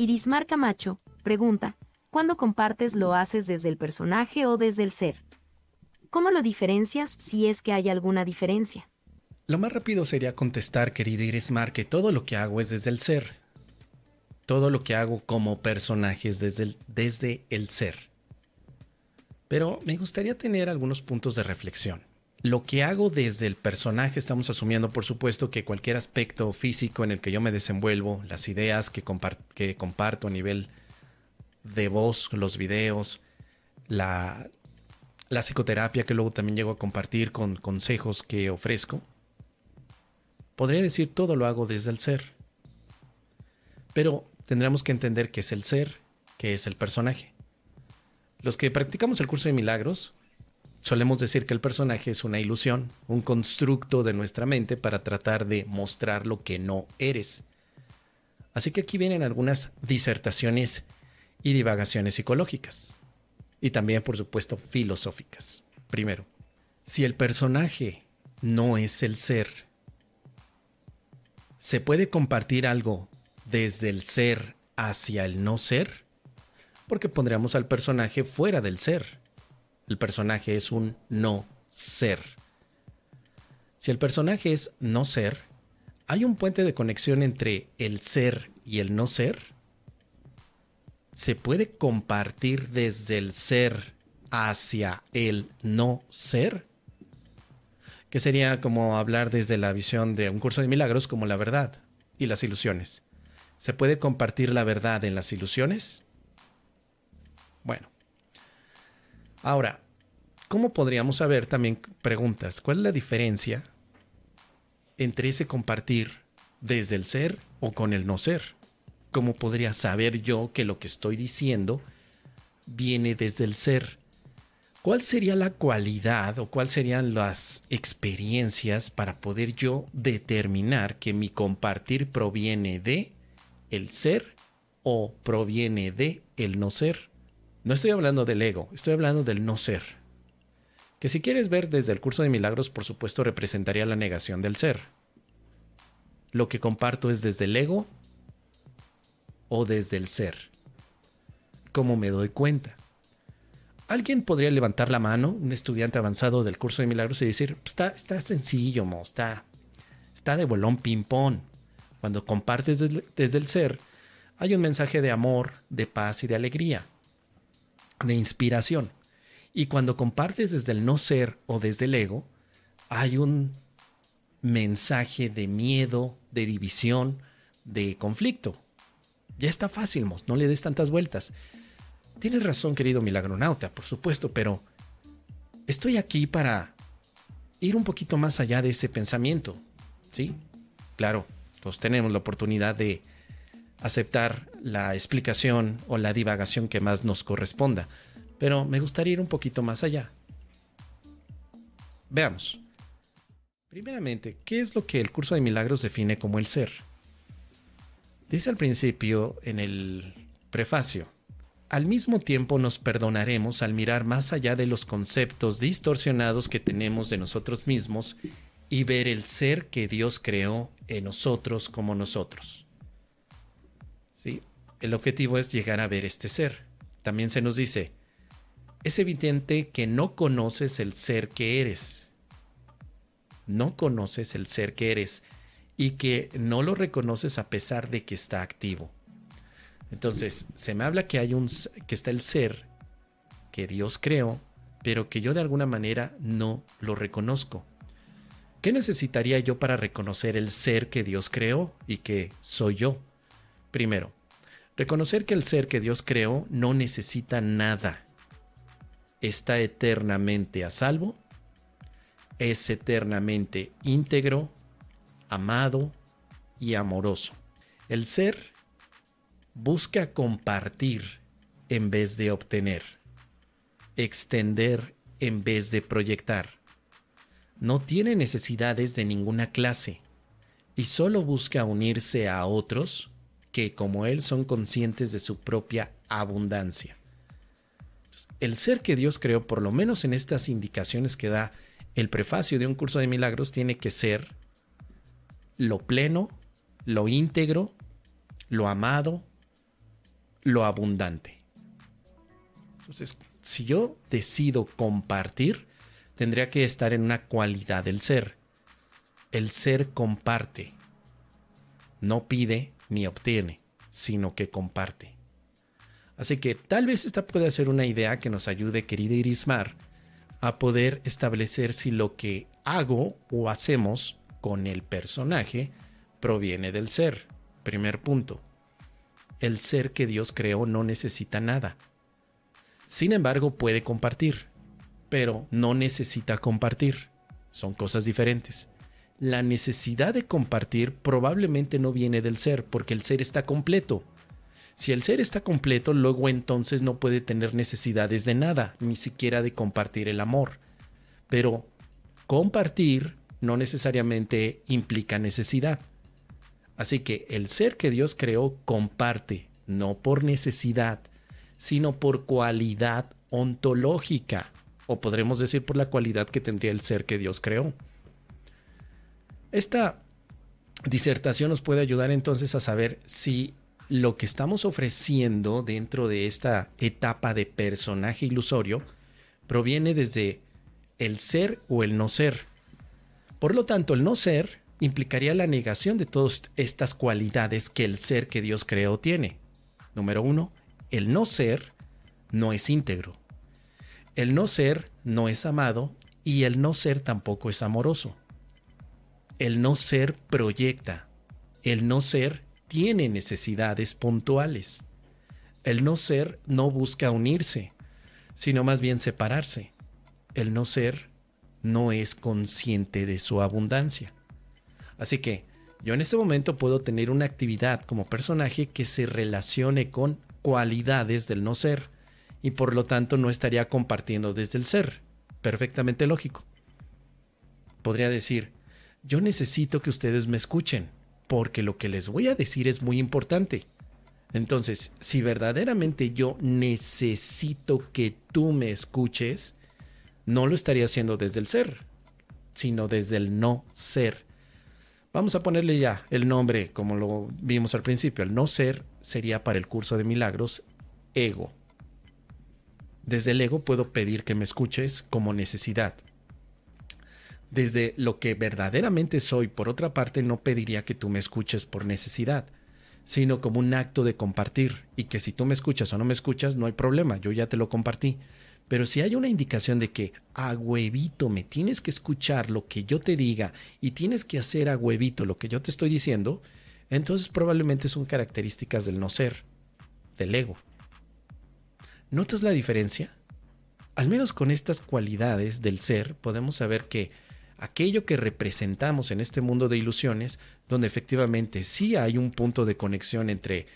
Irismar Camacho pregunta, ¿cuándo compartes lo haces desde el personaje o desde el ser? ¿Cómo lo diferencias si es que hay alguna diferencia? Lo más rápido sería contestar, querida Irismar, que todo lo que hago es desde el ser. Todo lo que hago como personaje es desde el, desde el ser. Pero me gustaría tener algunos puntos de reflexión lo que hago desde el personaje, estamos asumiendo por supuesto que cualquier aspecto físico en el que yo me desenvuelvo, las ideas que, comparto a nivel de voz, los videos, la, la psicoterapia que luego también llego a compartir con consejos que ofrezco, podría decir todo lo hago desde el ser. Pero tendremos que entender qué es el ser, qué es el personaje. Los que practicamos el curso de milagros, Solemos decir que el personaje es una ilusión, un constructo de nuestra mente para tratar de mostrar lo que no eres. Así que aquí vienen algunas disertaciones y divagaciones psicológicas. Y también, por supuesto, filosóficas. Primero, si el personaje no es el ser, ¿se puede compartir algo desde el ser hacia el no ser? Porque pondríamos al personaje fuera del ser el personaje es un no ser. Si el personaje es no ser, ¿hay un puente de conexión entre el ser y el no ser? ¿Se puede compartir desde el ser hacia el no ser? Que sería como hablar desde la visión de un curso de milagros como la verdad y las ilusiones. ¿Se puede compartir la verdad en las ilusiones? Ahora, ¿cómo podríamos saber también preguntas? ¿Cuál es la diferencia entre ese compartir desde el ser o con el no ser? ¿Cómo podría saber yo que lo que estoy diciendo viene desde el ser? ¿Cuál sería la cualidad o cuáles serían las experiencias para poder yo determinar que mi compartir proviene de el ser o proviene de el no ser? No estoy hablando del ego, estoy hablando del no ser. Que si quieres ver desde el curso de milagros, por supuesto, representaría la negación del ser. Lo que comparto es desde el ego o desde el ser. ¿Cómo me doy cuenta? Alguien podría levantar la mano, un estudiante avanzado del curso de milagros, y decir, está, está sencillo, mo, está, está de bolón ping-pong. Cuando compartes desde, desde el ser, hay un mensaje de amor, de paz y de alegría de inspiración. Y cuando compartes desde el no ser o desde el ego, hay un mensaje de miedo, de división, de conflicto. Ya está fácil, Mos, no le des tantas vueltas. Tienes razón, querido milagronauta, por supuesto, pero estoy aquí para ir un poquito más allá de ese pensamiento. ¿Sí? Claro, todos tenemos la oportunidad de aceptar la explicación o la divagación que más nos corresponda, pero me gustaría ir un poquito más allá. Veamos. Primeramente, ¿qué es lo que el curso de milagros define como el ser? Dice al principio en el prefacio, al mismo tiempo nos perdonaremos al mirar más allá de los conceptos distorsionados que tenemos de nosotros mismos y ver el ser que Dios creó en nosotros como nosotros. El objetivo es llegar a ver este ser. También se nos dice, es evidente que no conoces el ser que eres. No conoces el ser que eres y que no lo reconoces a pesar de que está activo. Entonces, se me habla que hay un que está el ser que Dios creó, pero que yo de alguna manera no lo reconozco. ¿Qué necesitaría yo para reconocer el ser que Dios creó y que soy yo? Primero, reconocer que el ser que Dios creó no necesita nada. Está eternamente a salvo, es eternamente íntegro, amado y amoroso. El ser busca compartir en vez de obtener, extender en vez de proyectar. No tiene necesidades de ninguna clase y solo busca unirse a otros que como Él son conscientes de su propia abundancia. El ser que Dios creó, por lo menos en estas indicaciones que da el prefacio de un curso de milagros, tiene que ser lo pleno, lo íntegro, lo amado, lo abundante. Entonces, si yo decido compartir, tendría que estar en una cualidad del ser. El ser comparte. No pide ni obtiene, sino que comparte. Así que tal vez esta pueda ser una idea que nos ayude, querida Irismar, a poder establecer si lo que hago o hacemos con el personaje proviene del ser. Primer punto. El ser que Dios creó no necesita nada. Sin embargo, puede compartir, pero no necesita compartir. Son cosas diferentes. La necesidad de compartir probablemente no viene del ser, porque el ser está completo. Si el ser está completo, luego entonces no puede tener necesidades de nada, ni siquiera de compartir el amor. Pero compartir no necesariamente implica necesidad. Así que el ser que Dios creó comparte, no por necesidad, sino por cualidad ontológica, o podremos decir por la cualidad que tendría el ser que Dios creó. Esta disertación nos puede ayudar entonces a saber si lo que estamos ofreciendo dentro de esta etapa de personaje ilusorio proviene desde el ser o el no ser. Por lo tanto, el no ser implicaría la negación de todas estas cualidades que el ser que Dios creó tiene. Número uno, el no ser no es íntegro. El no ser no es amado y el no ser tampoco es amoroso. El no ser proyecta. El no ser tiene necesidades puntuales. El no ser no busca unirse, sino más bien separarse. El no ser no es consciente de su abundancia. Así que yo en este momento puedo tener una actividad como personaje que se relacione con cualidades del no ser y por lo tanto no estaría compartiendo desde el ser. Perfectamente lógico. Podría decir, yo necesito que ustedes me escuchen porque lo que les voy a decir es muy importante. Entonces, si verdaderamente yo necesito que tú me escuches, no lo estaría haciendo desde el ser, sino desde el no ser. Vamos a ponerle ya el nombre como lo vimos al principio. El no ser sería para el curso de milagros ego. Desde el ego puedo pedir que me escuches como necesidad. Desde lo que verdaderamente soy, por otra parte, no pediría que tú me escuches por necesidad, sino como un acto de compartir y que si tú me escuchas o no me escuchas, no hay problema, yo ya te lo compartí. Pero si hay una indicación de que a huevito me tienes que escuchar lo que yo te diga y tienes que hacer a huevito lo que yo te estoy diciendo, entonces probablemente son características del no ser, del ego. ¿Notas la diferencia? Al menos con estas cualidades del ser podemos saber que aquello que representamos en este mundo de ilusiones, donde efectivamente sí hay un punto de conexión entre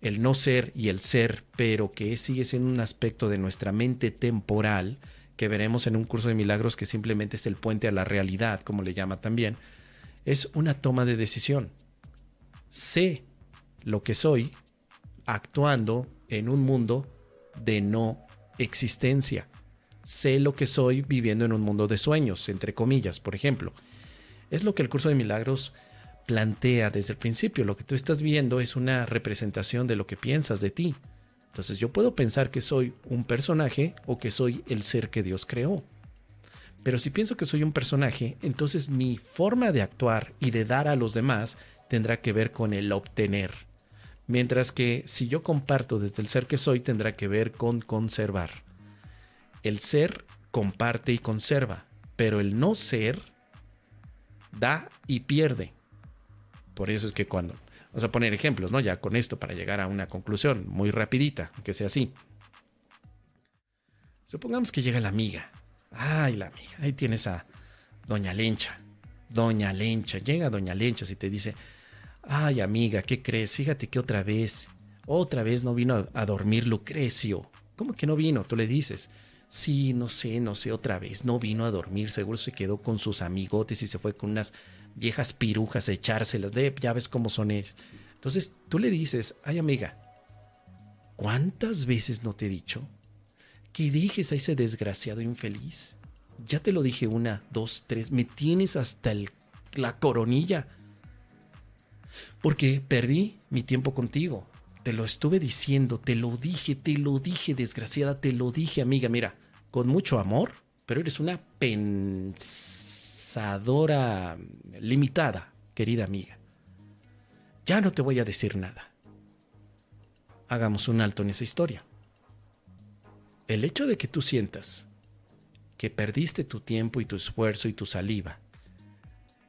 el no ser y el ser, pero que sigue siendo un aspecto de nuestra mente temporal, que veremos en un curso de milagros que simplemente es el puente a la realidad, como le llama también, es una toma de decisión. Sé lo que soy actuando en un mundo de no existencia. Sé lo que soy viviendo en un mundo de sueños, entre comillas, por ejemplo. Es lo que el curso de milagros plantea desde el principio. Lo que tú estás viendo es una representación de lo que piensas de ti. Entonces yo puedo pensar que soy un personaje o que soy el ser que Dios creó. Pero si pienso que soy un personaje, entonces mi forma de actuar y de dar a los demás tendrá que ver con el obtener. Mientras que si yo comparto desde el ser que soy, tendrá que ver con conservar. El ser comparte y conserva, pero el no ser da y pierde. Por eso es que cuando, vamos a poner ejemplos, ¿no? Ya con esto para llegar a una conclusión muy rapidita, que sea así. Supongamos que llega la amiga. Ay, la amiga. Ahí tienes a Doña Lencha. Doña Lencha. Llega Doña Lencha y te dice, ay, amiga, ¿qué crees? Fíjate que otra vez, otra vez no vino a, a dormir Lucrecio. ¿Cómo que no vino? Tú le dices, sí, no sé, no sé, otra vez, no vino a dormir, seguro se quedó con sus amigotes y se fue con unas viejas pirujas a echárselas, de, ya ves cómo son es. Entonces tú le dices, ay amiga, ¿cuántas veces no te he dicho que dejes a ese desgraciado infeliz? Ya te lo dije una, dos, tres, me tienes hasta el, la coronilla. Porque perdí mi tiempo contigo, te lo estuve diciendo, te lo dije, te lo dije, desgraciada, te lo dije, amiga, mira, con mucho amor, pero eres una pensadora limitada, querida amiga. Ya no te voy a decir nada. Hagamos un alto en esa historia. El hecho de que tú sientas que perdiste tu tiempo y tu esfuerzo y tu saliva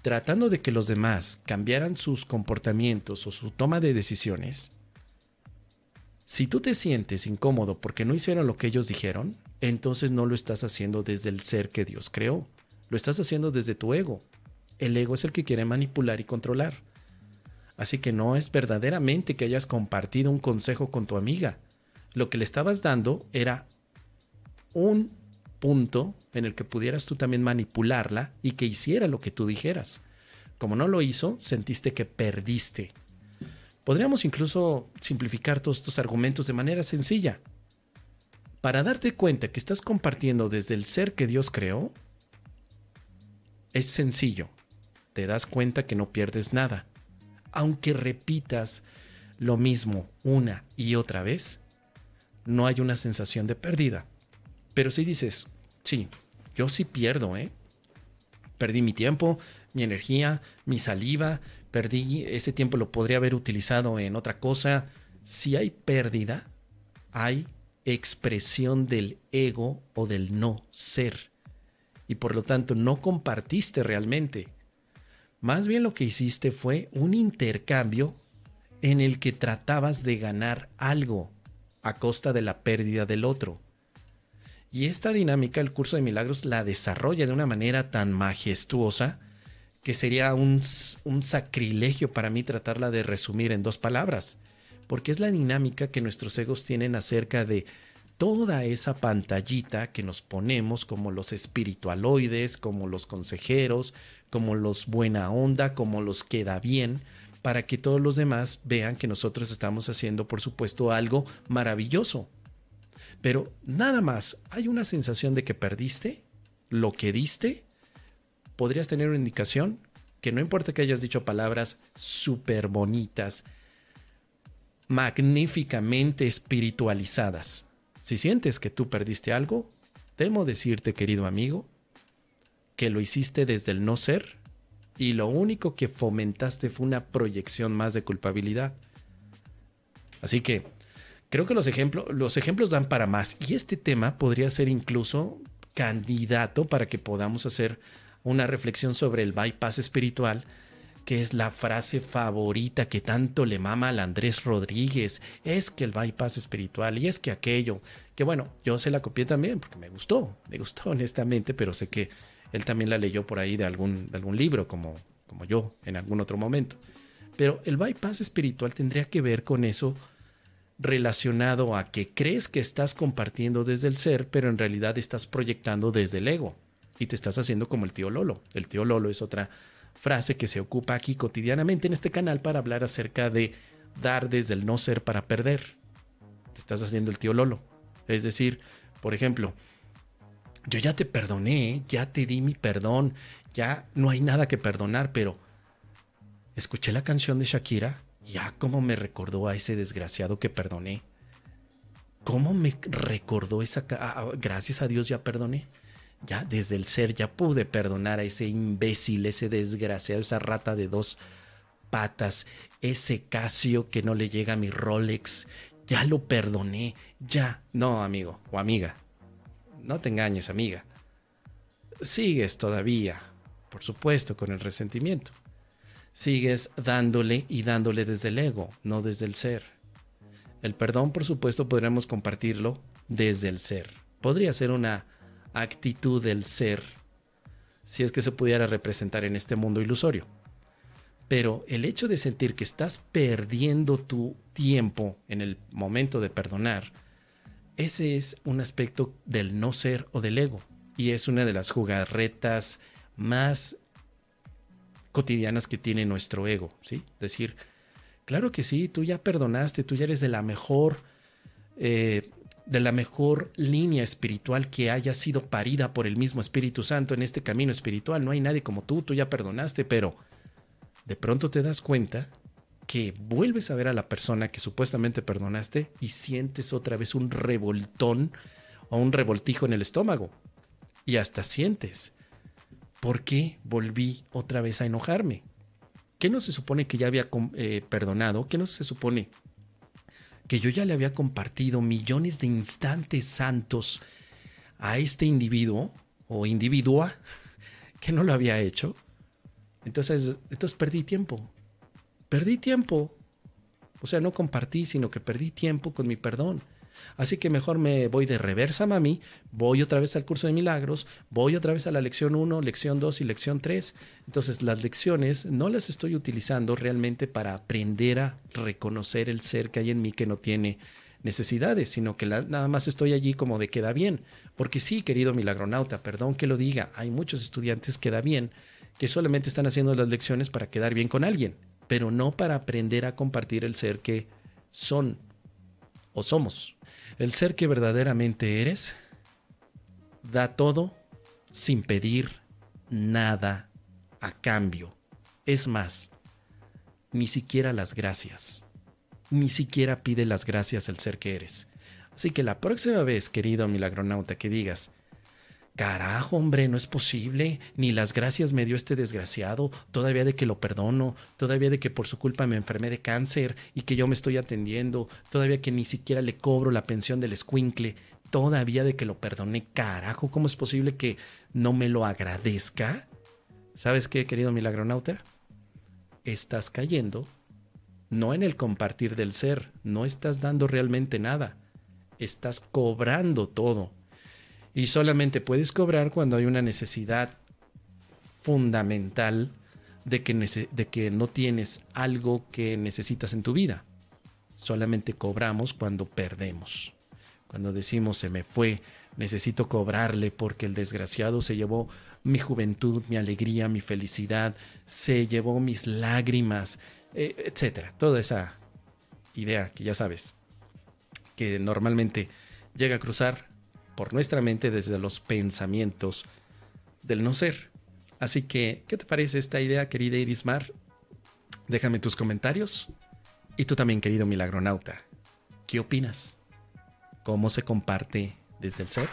tratando de que los demás cambiaran sus comportamientos o su toma de decisiones, si tú te sientes incómodo porque no hicieron lo que ellos dijeron, entonces no lo estás haciendo desde el ser que Dios creó, lo estás haciendo desde tu ego. El ego es el que quiere manipular y controlar. Así que no es verdaderamente que hayas compartido un consejo con tu amiga. Lo que le estabas dando era un punto en el que pudieras tú también manipularla y que hiciera lo que tú dijeras. Como no lo hizo, sentiste que perdiste. Podríamos incluso simplificar todos estos argumentos de manera sencilla. Para darte cuenta que estás compartiendo desde el ser que Dios creó, es sencillo. Te das cuenta que no pierdes nada. Aunque repitas lo mismo una y otra vez, no hay una sensación de pérdida pero si dices, sí, yo sí pierdo, ¿eh? Perdí mi tiempo, mi energía, mi saliva, perdí, ese tiempo lo podría haber utilizado en otra cosa. Si hay pérdida, hay expresión del ego o del no ser. Y por lo tanto no compartiste realmente. Más bien lo que hiciste fue un intercambio en el que tratabas de ganar algo a costa de la pérdida del otro. Y esta dinámica, el curso de milagros, la desarrolla de una manera tan majestuosa que sería un, sacrilegio para mí tratarla de resumir en dos palabras, porque es la dinámica que nuestros egos tienen acerca de toda esa pantallita que nos ponemos como los espiritualoides, como los consejeros, como los buena onda, como los queda bien, para que todos los demás vean que nosotros estamos haciendo, por supuesto, algo maravilloso. Pero nada más, hay una sensación de que perdiste lo que diste. Podrías tener una indicación que no importa que hayas dicho palabras súper bonitas, magníficamente espiritualizadas. Si sientes que tú perdiste algo, temo decirte, querido amigo, que lo hiciste desde el no ser y lo único que fomentaste fue una proyección más de culpabilidad. Así que Creo que los ejemplos, los ejemplos dan para más y este tema podría ser incluso candidato para que podamos hacer una reflexión sobre el bypass espiritual, que es la frase favorita que tanto le mama al Andrés Rodríguez. Es que el bypass espiritual y es que aquello, que bueno, yo se la copié también porque me gustó, me gustó honestamente, pero sé que él también la leyó por ahí de algún, algún libro, como, como yo en algún otro momento. Pero el bypass espiritual tendría que ver con eso relacionado a que crees que estás compartiendo desde el ser, pero en realidad estás proyectando desde el ego y te estás haciendo como el tío Lolo. El tío Lolo es otra frase que se ocupa aquí cotidianamente en este canal para hablar acerca de dar desde el no ser para perder. Te estás haciendo el tío Lolo. Es decir, por ejemplo, yo ya te perdoné, ya te di mi perdón, ya no hay nada que perdonar, pero escuché la canción de Shakira ya cómo me recordó a ese desgraciado que perdoné. ¿Cómo me recordó esa... Ah, ah, gracias a Dios ya perdoné. Ya desde el ser ya pude perdonar a ese imbécil, ese desgraciado, esa rata de dos patas, ese Casio que no le llega a mi Rolex. Ya lo perdoné. Ya. No, amigo o amiga. No te engañes, amiga. Sigues todavía, por supuesto, con el resentimiento sigues dándole y dándole desde el ego, no desde el ser. El perdón, por supuesto, podríamos compartirlo desde el ser. Podría ser una actitud del ser, si es que se pudiera representar en este mundo ilusorio. Pero el hecho de sentir que estás perdiendo tu tiempo en el momento de perdonar, ese es un aspecto del no ser o del ego. Y es una de las jugarretas más cotidianas que tiene nuestro ego, ¿sí? Decir, claro que sí, tú ya perdonaste, tú ya eres de la mejor, eh, de la mejor línea espiritual que haya sido parida por el mismo Espíritu Santo en este camino espiritual. No hay nadie como tú, tú ya perdonaste, pero de pronto te das cuenta que vuelves a ver a la persona que supuestamente perdonaste y sientes otra vez un revoltón o un revoltijo en el estómago. Y hasta sientes, ¿por qué volví otra vez a enojarme? ¿Qué no se supone que ya había eh, perdonado? ¿Qué no se supone que yo ya le había compartido millones de instantes santos a este individuo o individua que no lo había hecho? Entonces, entonces perdí tiempo. Perdí tiempo. O sea, no compartí, sino que perdí tiempo con mi perdón. Así que mejor me voy de reversa, mami, voy otra vez al curso de milagros, voy otra vez a la lección 1, lección 2 y lección 3. Entonces las lecciones no las estoy utilizando realmente para aprender a reconocer el ser que hay en mí que no tiene necesidades, sino que nada más estoy allí como de queda bien. Porque sí, querido milagronauta, perdón que lo diga, hay muchos estudiantes que da bien que solamente están haciendo las lecciones para quedar bien con alguien, pero no para aprender a compartir el ser que son o somos. El ser que verdaderamente eres da todo sin pedir nada a cambio. Es más, ni siquiera las gracias. Ni siquiera pide las gracias el ser que eres. Así que la próxima vez, querido milagronauta, que digas, Carajo, hombre, no es posible. Ni las gracias me dio este desgraciado. Todavía de que lo perdono. Todavía de que por su culpa me enfermé de cáncer y que yo me estoy atendiendo. Todavía que ni siquiera le cobro la pensión del escuincle. Todavía de que lo perdoné. Carajo, ¿cómo es posible que no me lo agradezca? ¿Sabes qué, querido milagronauta? Estás cayendo no en el compartir del ser. No estás dando realmente nada. Estás cobrando todo y solamente puedes cobrar cuando hay una necesidad fundamental de que, de que no tienes algo que necesitas en tu vida. Solamente cobramos cuando perdemos. Cuando decimos se me fue, necesito cobrarle porque el desgraciado se llevó mi juventud, mi alegría, mi felicidad, se llevó mis lágrimas, eh, etcétera. Toda esa idea que ya sabes que normalmente llega a cruzar por nuestra mente desde los pensamientos del no ser. Así que, ¿qué te parece esta idea, querida Irismar? Déjame tus comentarios. Y tú también, querido milagronauta, ¿qué opinas? ¿Cómo se comparte desde el ser?